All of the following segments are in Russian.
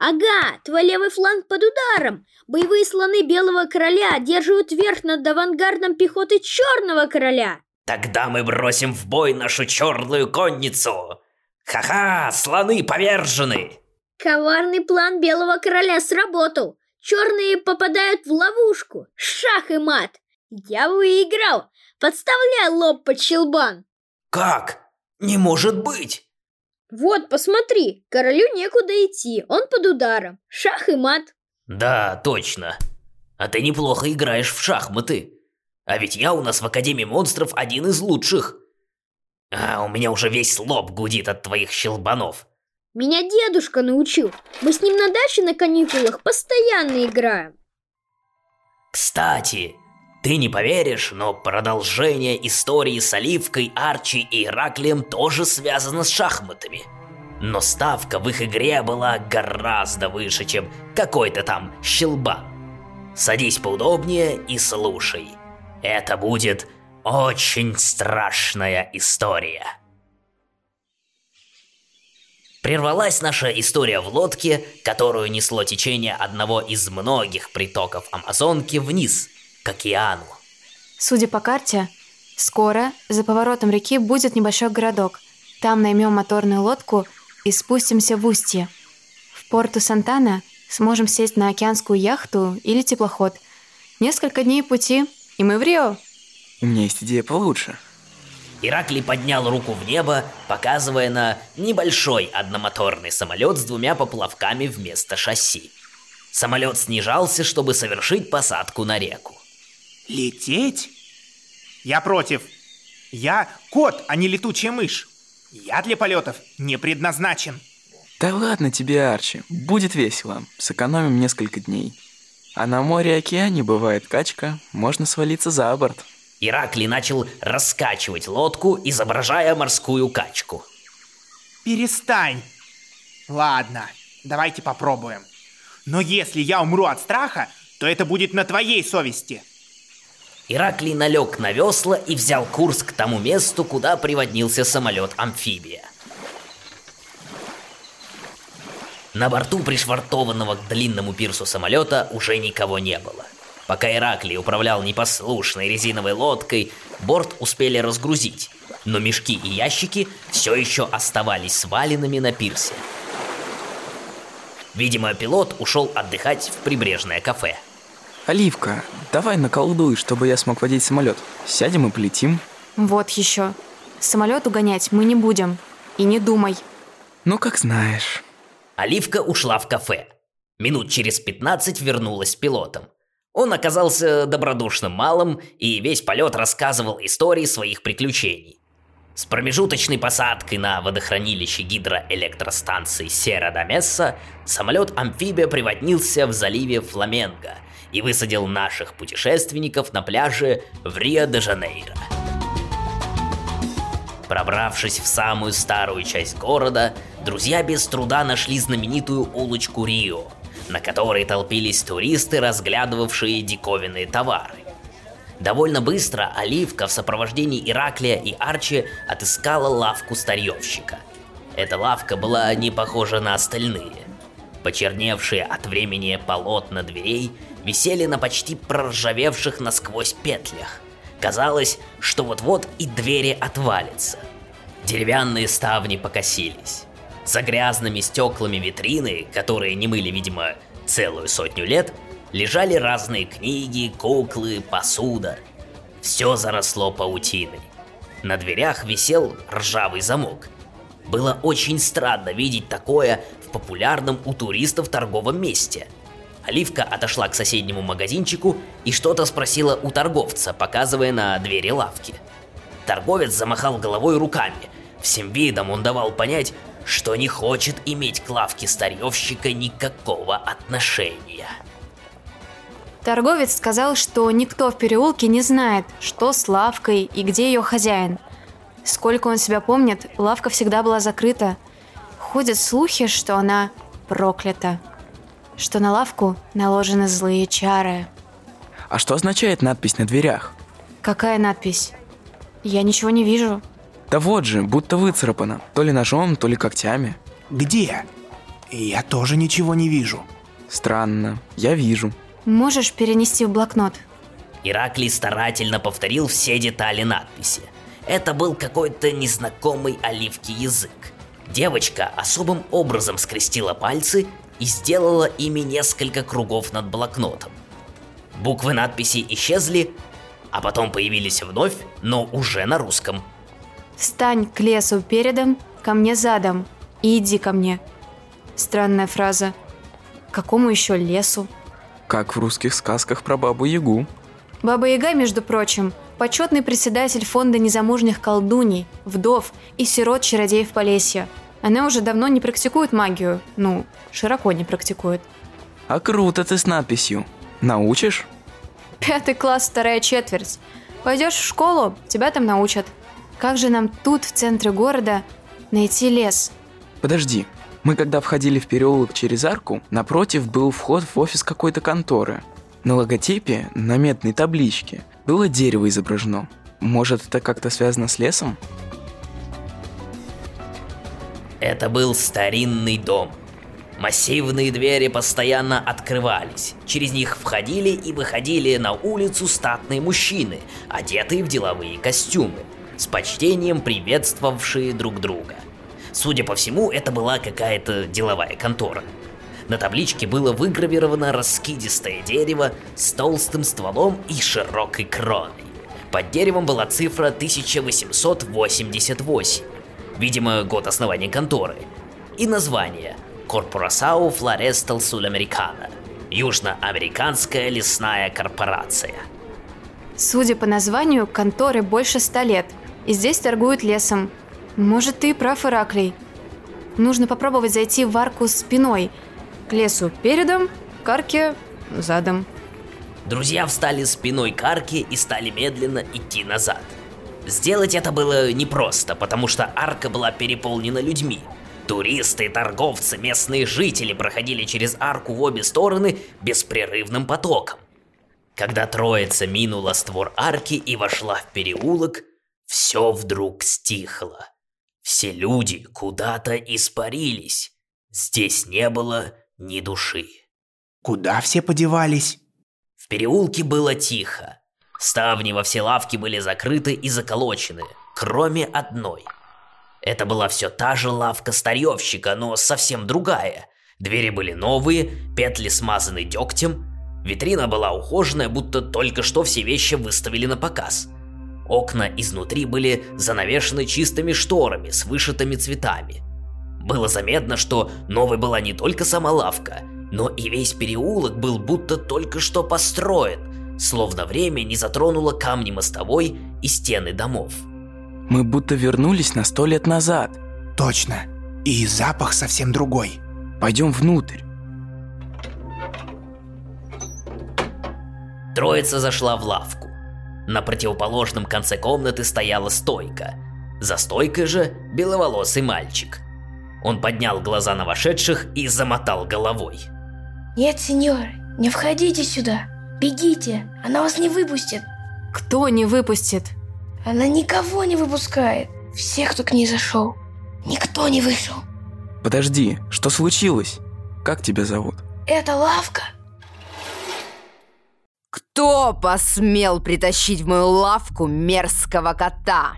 Ага, твой левый фланг под ударом. Боевые слоны Белого Короля держат верх над авангардом пехоты Черного Короля. Тогда мы бросим в бой нашу черную конницу. Ха-ха, слоны повержены. Коварный план Белого Короля сработал. Черные попадают в ловушку. Шах и мат. Я выиграл. Подставляй лоб под щелбан. Как? Не может быть. Вот, посмотри, королю некуда идти, он под ударом. Шах и мат. Да, точно. А ты неплохо играешь в шахматы. А ведь я у нас в Академии монстров один из лучших. А у меня уже весь лоб гудит от твоих щелбанов. Меня дедушка научил. Мы с ним на даче на каникулах постоянно играем. Кстати, ты не поверишь, но продолжение истории с Оливкой, Арчи и Ираклием тоже связано с шахматами. Но ставка в их игре была гораздо выше, чем какой-то там щелбан. Садись поудобнее и слушай. Это будет очень страшная история. Прервалась наша история в лодке, которую несло течение одного из многих притоков Амазонки вниз – к океану. Судя по карте, скоро за поворотом реки будет небольшой городок. Там наймем моторную лодку и спустимся в устье. В порту Сантана сможем сесть на океанскую яхту или теплоход. Несколько дней пути, и мы в Рио. У меня есть идея получше. Ираклий поднял руку в небо, показывая на небольшой одномоторный самолет с двумя поплавками вместо шасси. Самолет снижался, чтобы совершить посадку на реку. Лететь? Я против. Я кот, а не летучая мышь. Я для полетов не предназначен. Да ладно тебе, Арчи, будет весело. Сэкономим несколько дней. А на море и океане бывает качка, можно свалиться за борт. Иракли начал раскачивать лодку, изображая морскую качку. Перестань. Ладно, давайте попробуем. Но если я умру от страха, то это будет на твоей совести. Ираклий налег на весла и взял курс к тому месту, куда приводнился самолет-амфибия. На борту пришвартованного к длинному пирсу самолета уже никого не было. Пока Ираклий управлял непослушной резиновой лодкой, борт успели разгрузить, но мешки и ящики все еще оставались сваленными на пирсе. Видимо, пилот ушел отдыхать в прибрежное кафе – Оливка, давай наколдуй, чтобы я смог водить самолет. Сядем и полетим. Вот еще. Самолет угонять мы не будем. И не думай. Ну, как знаешь. Оливка ушла в кафе. Минут через 15 вернулась с пилотом. Он оказался добродушным малым и весь полет рассказывал истории своих приключений. С промежуточной посадкой на водохранилище гидроэлектростанции Сера-да-Месса самолет-амфибия приводнился в заливе Фламенго – и высадил наших путешественников на пляже в Рио-де-Жанейро. Пробравшись в самую старую часть города, друзья без труда нашли знаменитую улочку Рио, на которой толпились туристы, разглядывавшие диковинные товары. Довольно быстро Оливка в сопровождении Ираклия и Арчи отыскала лавку старьевщика. Эта лавка была не похожа на остальные. Почерневшие от времени полотна дверей висели на почти проржавевших насквозь петлях. Казалось, что вот-вот и двери отвалятся. Деревянные ставни покосились. За грязными стеклами витрины, которые не мыли, видимо, целую сотню лет, лежали разные книги, куклы, посуда. Все заросло паутиной. На дверях висел ржавый замок. Было очень странно видеть такое в популярном у туристов торговом месте – Оливка отошла к соседнему магазинчику и что-то спросила у торговца, показывая на двери лавки. Торговец замахал головой руками. Всем видом он давал понять, что не хочет иметь к лавке старьевщика никакого отношения. Торговец сказал, что никто в переулке не знает, что с лавкой и где ее хозяин. Сколько он себя помнит, лавка всегда была закрыта. Ходят слухи, что она проклята что на лавку наложены злые чары. А что означает надпись на дверях? Какая надпись? Я ничего не вижу. Да вот же, будто выцарапано. То ли ножом, то ли когтями. Где? Я тоже ничего не вижу. Странно, я вижу. Можешь перенести в блокнот? Ираклий старательно повторил все детали надписи. Это был какой-то незнакомый оливки язык. Девочка особым образом скрестила пальцы и сделала ими несколько кругов над блокнотом. Буквы надписи исчезли, а потом появились вновь, но уже на русском. Встань к лесу передом, ко мне задом и иди ко мне. Странная фраза. К какому еще лесу? Как в русских сказках про Бабу Ягу. Баба Яга, между прочим, почетный председатель фонда незамужних колдуней, вдов и сирот-чародеев Полесья. Она уже давно не практикует магию, ну, широко не практикует. А круто ты с надписью. Научишь? Пятый класс, вторая четверть. Пойдешь в школу, тебя там научат. Как же нам тут, в центре города, найти лес? Подожди. Мы когда входили в переулок через арку, напротив был вход в офис какой-то конторы. На логотипе, на медной табличке, было дерево изображено. Может, это как-то связано с лесом? Это был старинный дом. Массивные двери постоянно открывались. Через них входили и выходили на улицу статные мужчины, одетые в деловые костюмы, с почтением приветствовавшие друг друга. Судя по всему, это была какая-то деловая контора. На табличке было выгравировано раскидистое дерево с толстым стволом и широкой кроной. Под деревом была цифра 1888, видимо, год основания конторы, и название Corporasao Florestal Sudamericana, Южноамериканская лесная корпорация. Судя по названию, конторы больше ста лет, и здесь торгуют лесом. Может, ты и прав, Ираклий. Нужно попробовать зайти в арку спиной, к лесу передом, к арке задом. Друзья встали спиной к арке и стали медленно идти назад. Сделать это было непросто, потому что арка была переполнена людьми. Туристы, торговцы, местные жители проходили через арку в обе стороны беспрерывным потоком. Когда троица минула створ арки и вошла в переулок, все вдруг стихло. Все люди куда-то испарились. Здесь не было ни души. Куда все подевались? В переулке было тихо. Ставни во все лавки были закрыты и заколочены, кроме одной. Это была все та же лавка старьевщика, но совсем другая. Двери были новые, петли смазаны дегтем. Витрина была ухоженная, будто только что все вещи выставили на показ. Окна изнутри были занавешены чистыми шторами с вышитыми цветами. Было заметно, что новой была не только сама лавка, но и весь переулок был будто только что построен, словно время не затронуло камни мостовой и стены домов. Мы будто вернулись на сто лет назад. Точно. И запах совсем другой. Пойдем внутрь. Троица зашла в лавку. На противоположном конце комнаты стояла стойка. За стойкой же беловолосый мальчик. Он поднял глаза на вошедших и замотал головой. Нет, сеньор, не входите сюда. Бегите, она вас не выпустит. Кто не выпустит? Она никого не выпускает. Всех, кто к ней зашел. Никто не вышел. Подожди, что случилось? Как тебя зовут? Это лавка. Кто посмел притащить в мою лавку мерзкого кота?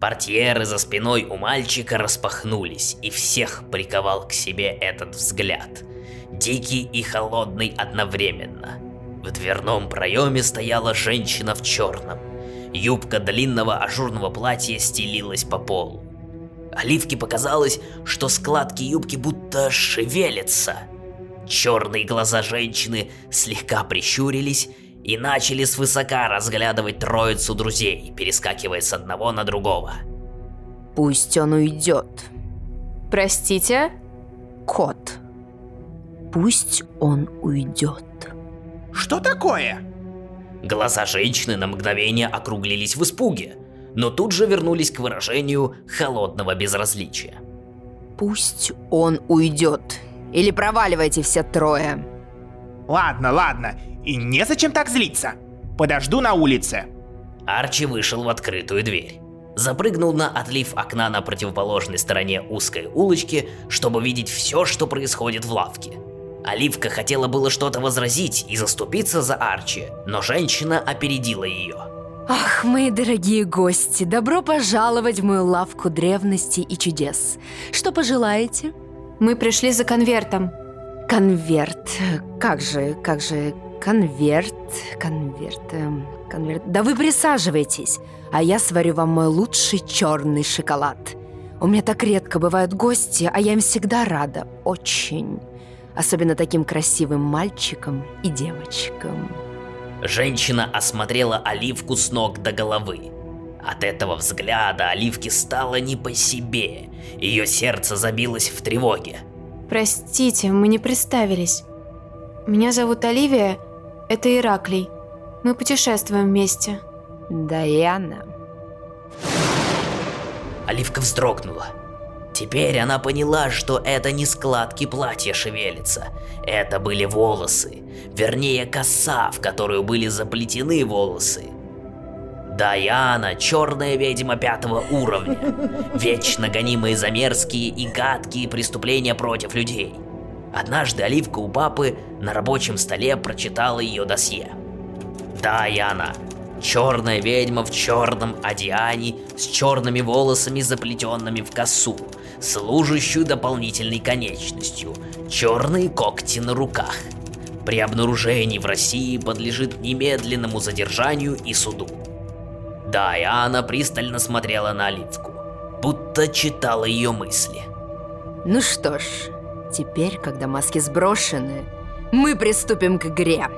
Портьеры за спиной у мальчика распахнулись, и всех приковал к себе этот взгляд. Дикий и холодный одновременно. В дверном проеме стояла женщина в черном. Юбка длинного ажурного платья стелилась по полу. Оливке показалось, что складки юбки будто шевелятся. Черные глаза женщины слегка прищурились и начали свысока разглядывать троицу друзей, перескакивая с одного на другого. Пусть он уйдет. Простите? Кот. Пусть он уйдет. Что такое? Глаза женщины на мгновение округлились в испуге, но тут же вернулись к выражению холодного безразличия. Пусть он уйдет. Или проваливайте все трое. Ладно, ладно. И незачем так злиться. Подожду на улице. Арчи вышел в открытую дверь. запрыгнул на отлив окна на противоположной стороне узкой улочки, чтобы видеть все, что происходит в лавке. Оливка хотела было что-то возразить и заступиться за Арчи, но женщина опередила ее. Ах, мои дорогие гости, добро пожаловать в мою лавку древностей и чудес. Что пожелаете? Мы пришли за конвертом. Конверт. Как же, как же, конверт, конверт, эм, конверт. Да вы присаживайтесь, а я сварю вам мой лучший черный шоколад. У меня так редко бывают гости, а я им всегда рада, очень. Особенно таким красивым мальчикам и девочкам. Женщина осмотрела Оливку с ног до головы. От этого взгляда Оливке стало не по себе. Ее сердце забилось в тревоге. Простите, мы не представились. Меня зовут Оливия, это Ираклий. Мы путешествуем вместе. Даяна. Оливка вздрогнула. Теперь она поняла, что это не складки платья шевелятся. Это были волосы. Вернее, коса, в которую были заплетены волосы. Даяна, черная ведьма пятого уровня, вечно гонимая за мерзкие и гадкие преступления против людей. Однажды Оливка у папы на рабочем столе прочитала ее досье. Даяна, черная ведьма в черном одеянии с черными волосами, заплетенными в косу, служащую дополнительной конечностью, черные когти на руках. При обнаружении в России подлежит немедленному задержанию и суду. Даяна пристально смотрела на Оливку, будто читала ее мысли. Ну что ж, теперь, когда маски сброшены, мы приступим к игре.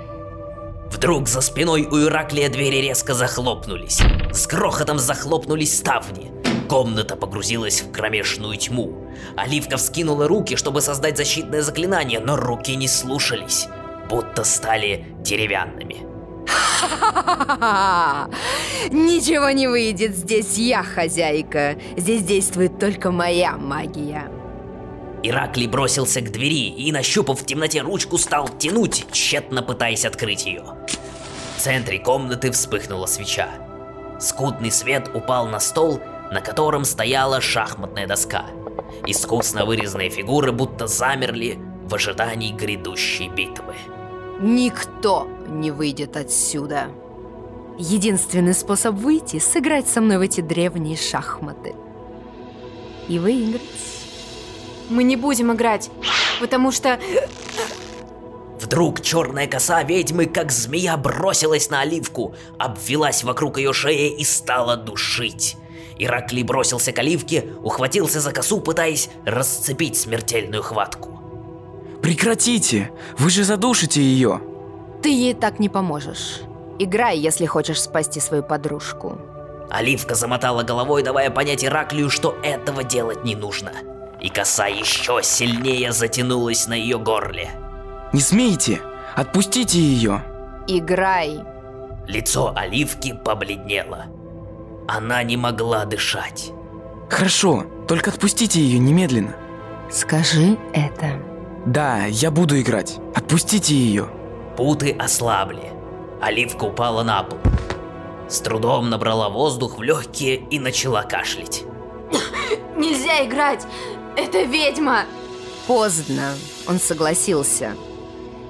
Вдруг за спиной у Ираклия двери резко захлопнулись. С грохотом захлопнулись ставни. Комната погрузилась в кромешную тьму. Оливка вскинула руки, чтобы создать защитное заклинание, но руки не слушались, будто стали деревянными. Ничего не выйдет, здесь я хозяйка. Здесь действует только моя магия. Ираклий бросился к двери и, нащупав в темноте ручку, стал тянуть, тщетно пытаясь открыть ее. В центре комнаты вспыхнула свеча. Скудный свет упал на стол, на котором стояла шахматная доска. Искусно вырезанные фигуры будто замерли в ожидании грядущей битвы. Никто не выйдет отсюда. Единственный способ выйти – сыграть со мной в эти древние шахматы. И выиграть. Мы не будем играть, потому что... Вдруг черная коса ведьмы, как змея, бросилась на оливку, обвелась вокруг ее шеи и стала душить. Ираклий бросился к оливке, ухватился за косу, пытаясь расцепить смертельную хватку. Прекратите! Вы же задушите ее! Ты ей так не поможешь. Играй, если хочешь спасти свою подружку. Оливка замотала головой, давая понять Ираклию, что этого делать не нужно. И коса еще сильнее затянулась на ее горле. Не смейте! Отпустите ее! Играй. Лицо Оливки побледнело. Она не могла дышать. Хорошо, только отпустите ее немедленно. Скажи это. Да, я буду играть. Отпустите ее. Путы ослабли. Оливка упала на пол. С трудом набрала воздух в легкие и начала кашлять. Нельзя играть! Это ведьма! Поздно. Он согласился.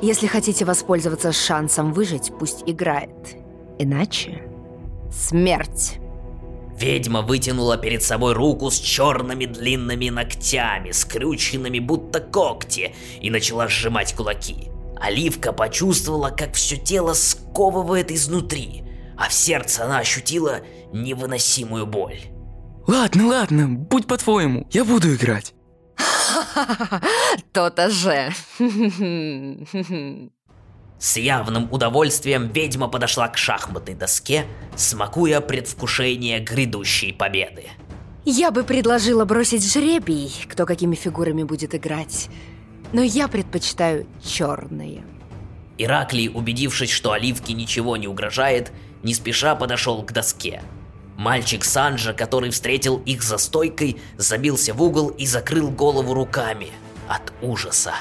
Если хотите воспользоваться шансом выжить, пусть играет. Иначе... Смерть. Ведьма вытянула перед собой руку с черными длинными ногтями, скрюченными будто когти, и начала сжимать кулаки. Оливка почувствовала, как все тело сковывает изнутри, а в сердце она ощутила невыносимую боль. Ладно, ладно, будь по-твоему, я буду играть. То-то же. С явным удовольствием ведьма подошла к шахматной доске, смакуя предвкушение грядущей победы. Я бы предложила бросить жребий, кто какими фигурами будет играть. Но я предпочитаю черные. Ираклий, убедившись, что Оливке ничего не угрожает, не спеша подошел к доске. Мальчик Санджа, который встретил их за стойкой, забился в угол и закрыл голову руками от ужаса.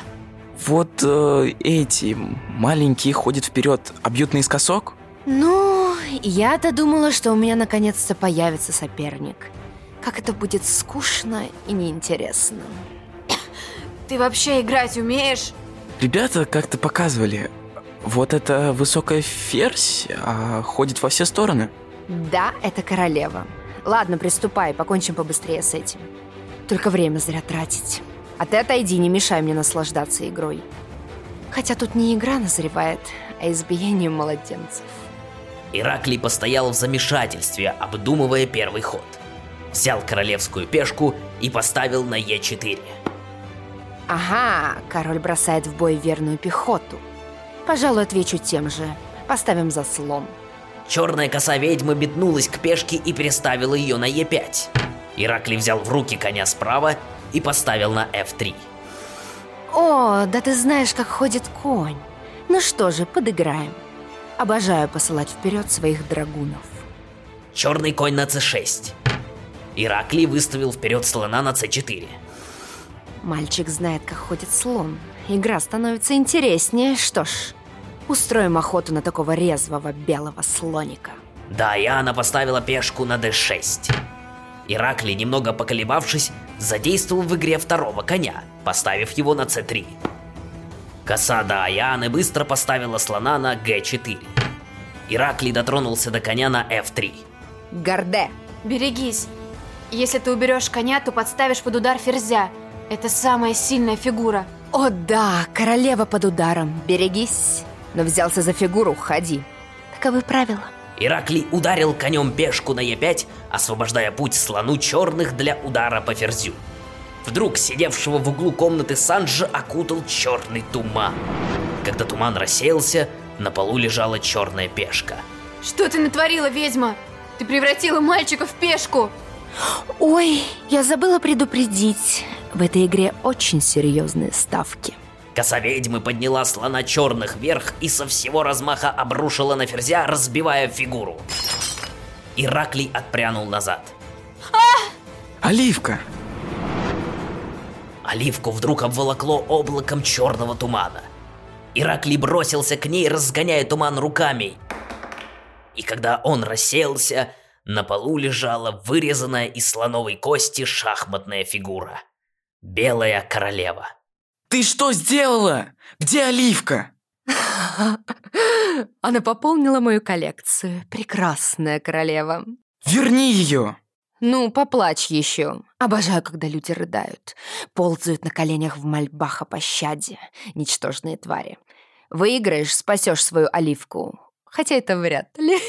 Вот э, эти маленькие ходят вперед, а бьют наискосок? Ну, я-то думала, что у меня наконец-то появится соперник. Как это будет скучно и неинтересно. Ты вообще играть умеешь? Ребята как-то показывали. Вот эта высокая ферзь а, ходит во все стороны. Да, это королева. Ладно, приступай, покончим побыстрее с этим. Только время зря тратить. А ты отойди, не мешай мне наслаждаться игрой. Хотя тут не игра назревает, а избиение младенцев. Ираклий постоял в замешательстве, обдумывая первый ход. Взял королевскую пешку и поставил на Е4. Ага, король бросает в бой верную пехоту. Пожалуй, отвечу тем же. Поставим заслон. Черная коса ведьмы метнулась к пешке и переставила ее на Е5. Ираклий взял в руки коня справа и поставил на F3. О, да ты знаешь, как ходит конь. Ну что же, подыграем. Обожаю посылать вперед своих драгунов. Черный конь на c6. Ираклий выставил вперед слона на c4. Мальчик знает, как ходит слон. Игра становится интереснее. Что ж, устроим охоту на такого резвого белого слоника. Даяна поставила пешку на d6. Ираклий, немного поколебавшись, задействовал в игре второго коня, поставив его на c3. Коса Даяны быстро поставила слона на g4. Ираклий дотронулся до коня на f3. Горде. Берегись. Если ты уберешь коня, то подставишь под удар ферзя. Это самая сильная фигура. О да, королева под ударом. Берегись. Но взялся за фигуру, ходи. Таковы правила. Ираклий ударил конем пешку на Е5, освобождая путь слону черных для удара по ферзю. Вдруг сидевшего в углу комнаты Санджа окутал черный туман. Когда туман рассеялся, на полу лежала черная пешка. Что ты натворила, ведьма? Ты превратила мальчика в пешку. Ой, я забыла предупредить. В этой игре очень серьезные ставки. Коса ведьмы подняла слона черных вверх и со всего размаха обрушила на ферзя, разбивая фигуру. Ираклий отпрянул назад. Оливка! Оливку вдруг обволокло облаком черного тумана. Ираклий бросился к ней, разгоняя туман руками. И когда он рассеялся, на полу лежала вырезанная из слоновой кости шахматная фигура. Белая королева. Ты что сделала? Где Оливка? Она пополнила мою коллекцию. Прекрасная королева. Верни ее! Ну, поплачь еще. Обожаю, когда люди рыдают. Ползают на коленях в мольбах о пощаде. Ничтожные твари. Выиграешь, спасешь свою оливку. Хотя это вряд ли.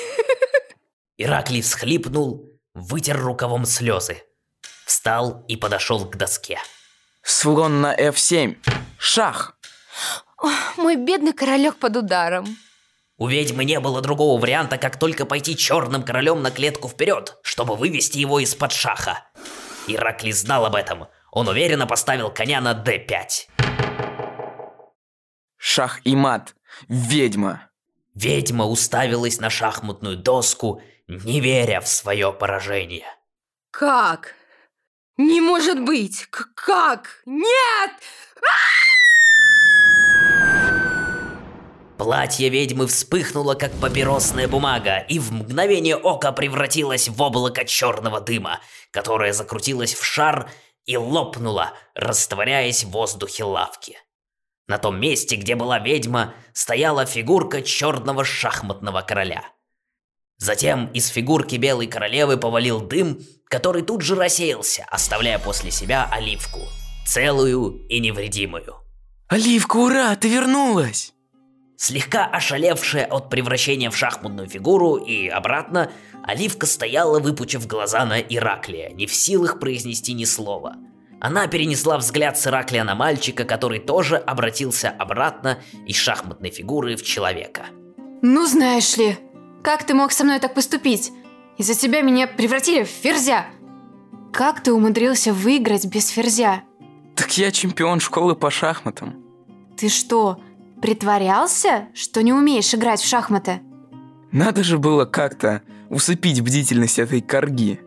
Ираклий всхлипнул, вытер рукавом слезы. Встал и подошел к доске. Слон на F7. Шах! Мой бедный королек под ударом. У ведьмы не было другого варианта, как только пойти черным королем на клетку вперед, чтобы вывести его из-под шаха. Ираклий знал об этом. Он уверенно поставил коня на d5. Шах и мат. Ведьма. Ведьма уставилась на шахматную доску, не веря в свое поражение. Как? Не может быть! К как? Нет! Платье ведьмы вспыхнуло, как папиросная бумага, и в мгновение ока превратилось в облако черного дыма, которое закрутилось в шар и лопнуло, растворяясь в воздухе лавки. На том месте, где была ведьма, стояла фигурка черного шахматного короля. Затем из фигурки белой королевы повалил дым, который тут же рассеялся, оставляя после себя оливку, целую и невредимую. Оливка, ура, ты вернулась! Слегка ошалевшая от превращения в шахматную фигуру и обратно, Оливка стояла, выпучив глаза на Ираклия, не в силах произнести ни слова. Она перенесла взгляд с Ираклия на мальчика, который тоже обратился обратно из шахматной фигуры в человека. Ну, знаешь ли, как ты мог со мной так поступить? Из-за тебя меня превратили в ферзя. Как ты умудрился выиграть без ферзя? Так я чемпион школы по шахматам. Ты что, притворялся, что не умеешь играть в шахматы? Надо же было как-то усыпить бдительность этой корги.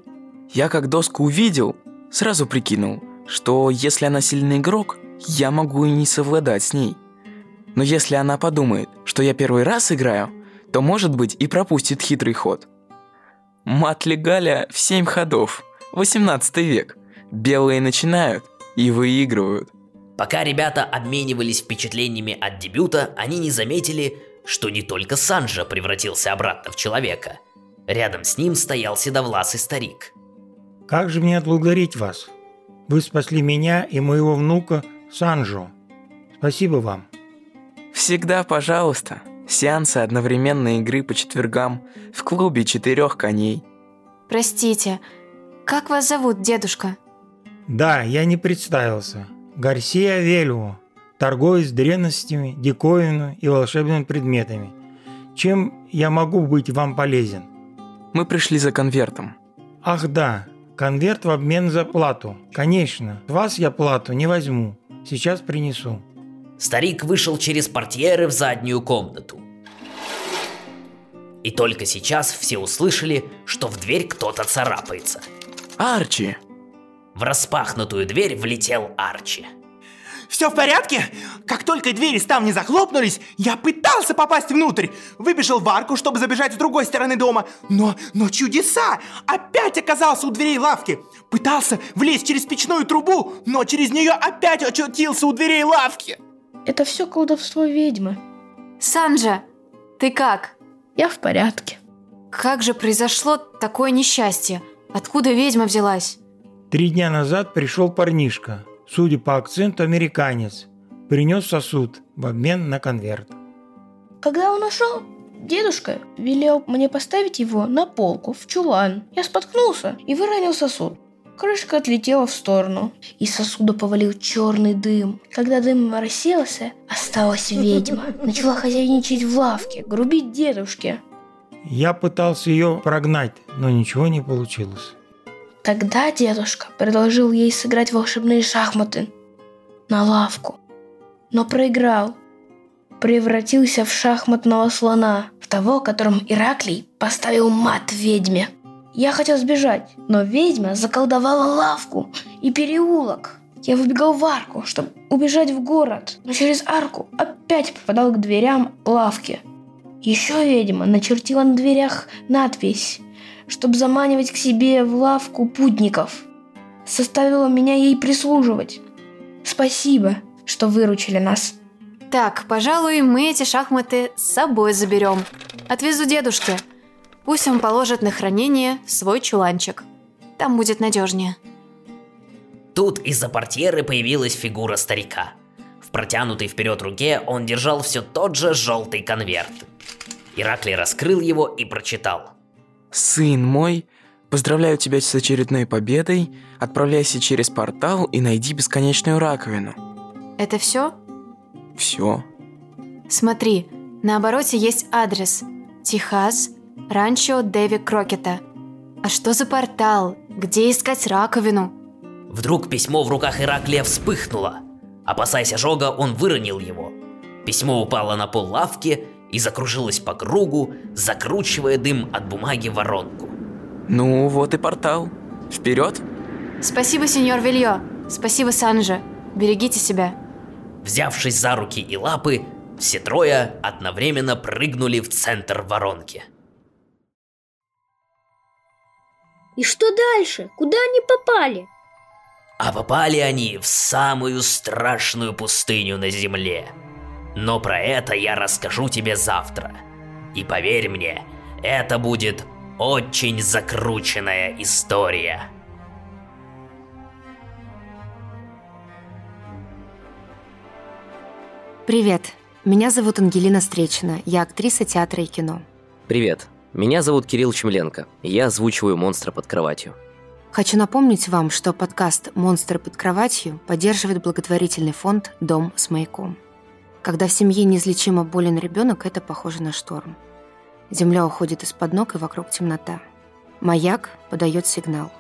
Я как доску увидел, сразу прикинул, что если она сильный игрок, я могу и не совладать с ней. Но если она подумает, что я первый раз играю, то, может быть, и пропустит хитрый ход. Мат Легаля в семь ходов, 18 век. Белые начинают и выигрывают. Пока ребята обменивались впечатлениями от дебюта, они не заметили, что не только Санджа превратился обратно в человека. Рядом с ним стоял седовласый старик. Как же мне отблагодарить вас? Вы спасли меня и моего внука Санджо. Спасибо вам. Всегда пожалуйста. Сеансы одновременной игры по четвергам в клубе четырех коней. Простите, как вас зовут, дедушка? Да, я не представился. Гарсия Велюо, торговец древностями, диковинами и волшебными предметами. Чем я могу быть вам полезен? Мы пришли за конвертом. Ах да, конверт в обмен за плату. Конечно, с вас я плату не возьму. Сейчас принесу. Старик вышел через портьеры в заднюю комнату. И только сейчас все услышали, что в дверь кто-то царапается. Арчи! В распахнутую дверь влетел Арчи. Все в порядке? Как только двери ставни захлопнулись, я пытался попасть внутрь. Выбежал в арку, чтобы забежать с другой стороны дома. Но, но чудеса! Опять оказался у дверей лавки. Пытался влезть через печную трубу, но через нее опять очутился у дверей лавки. Это все колдовство ведьмы. Санджа, ты как? Я в порядке. Как же произошло такое несчастье? Откуда ведьма взялась? Три дня назад пришел парнишка, судя по акценту американец, принес сосуд в обмен на конверт. Когда он ушел, дедушка велел мне поставить его на полку в чулан. Я споткнулся и выронил сосуд. Крышка отлетела в сторону. Из сосуда повалил черный дым. Когда дым рассеялся, осталась ведьма. Начала хозяйничать в лавке, грубить дедушке. Я пытался ее прогнать, но ничего не получилось. Тогда дедушка предложил ей сыграть волшебные шахматы на лавку, но проиграл. Превратился в шахматного слона, в того, которым Ираклий поставил мат ведьме. Я хотел сбежать, но ведьма заколдовала лавку и переулок. Я выбегал в арку, чтобы убежать в город, но через арку опять попадал к дверям лавки. Еще ведьма начертила на дверях надпись чтобы заманивать к себе в лавку путников. Составила меня ей прислуживать. Спасибо, что выручили нас. Так, пожалуй, мы эти шахматы с собой заберем. Отвезу дедушке. Пусть он положит на хранение свой чуланчик. Там будет надежнее. Тут из-за портьеры появилась фигура старика. В протянутой вперед руке он держал все тот же желтый конверт. Ираклий раскрыл его и прочитал. Сын мой, поздравляю тебя с очередной победой. Отправляйся через портал и найди бесконечную раковину. Это все? Все. Смотри, на обороте есть адрес. Техас, ранчо Дэви Крокета. А что за портал? Где искать раковину? Вдруг письмо в руках Ираклия вспыхнуло. Опасаясь ожога, он выронил его. Письмо упало на пол лавки и закружилось по кругу, закручивая дым от бумаги в воронку. Ну, вот и портал. Вперед! Спасибо, сеньор Вильё. Спасибо, Санжа. Берегите себя. Взявшись за руки и лапы, все трое одновременно прыгнули в центр воронки. И что дальше? Куда они попали? А попали они в самую страшную пустыню на Земле. Но про это я расскажу тебе завтра. И поверь мне, это будет очень закрученная история. Привет, меня зовут Ангелина Встречина, я актриса театра и кино. Привет, меня зовут Кирилл Чемленко, и я озвучиваю «Монстра под кроватью». Хочу напомнить вам, что подкаст «Монстры под кроватью» поддерживает благотворительный фонд «Дом с маяком». Когда в семье неизлечимо болен ребенок, это похоже на шторм. Земля уходит из-под ног, и вокруг темнота. Маяк подает сигнал.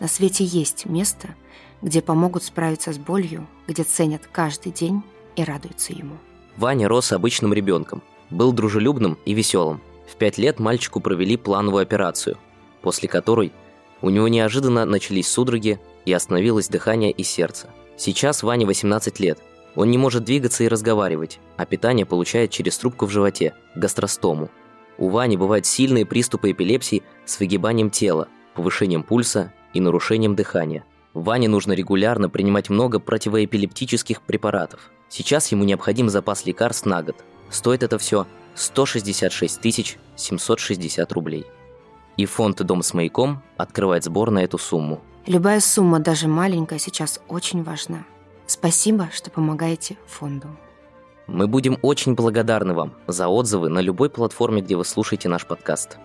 На свете есть место, где помогут справиться с болью, где ценят каждый день и радуются ему. Ваня рос обычным ребенком, был дружелюбным и веселым. В пять лет мальчику провели плановую операцию, после которой у него неожиданно начались судороги и остановилось дыхание и сердце. Сейчас Ване 18 лет. Он не может двигаться и разговаривать, а питание получает через трубку в животе – гастростому. У Вани бывают сильные приступы эпилепсии с выгибанием тела, повышением пульса и нарушением дыхания. Ване нужно регулярно принимать много противоэпилептических препаратов. Сейчас ему необходим запас лекарств на год. Стоит это все 166 760 рублей. И фонд «Дом с маяком» открывает сбор на эту сумму. Любая сумма, даже маленькая, сейчас очень важна. Спасибо, что помогаете фонду. Мы будем очень благодарны вам за отзывы на любой платформе, где вы слушаете наш подкаст.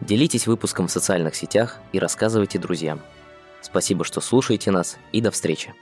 Делитесь выпуском в социальных сетях и рассказывайте друзьям. Спасибо, что слушаете нас, и до встречи.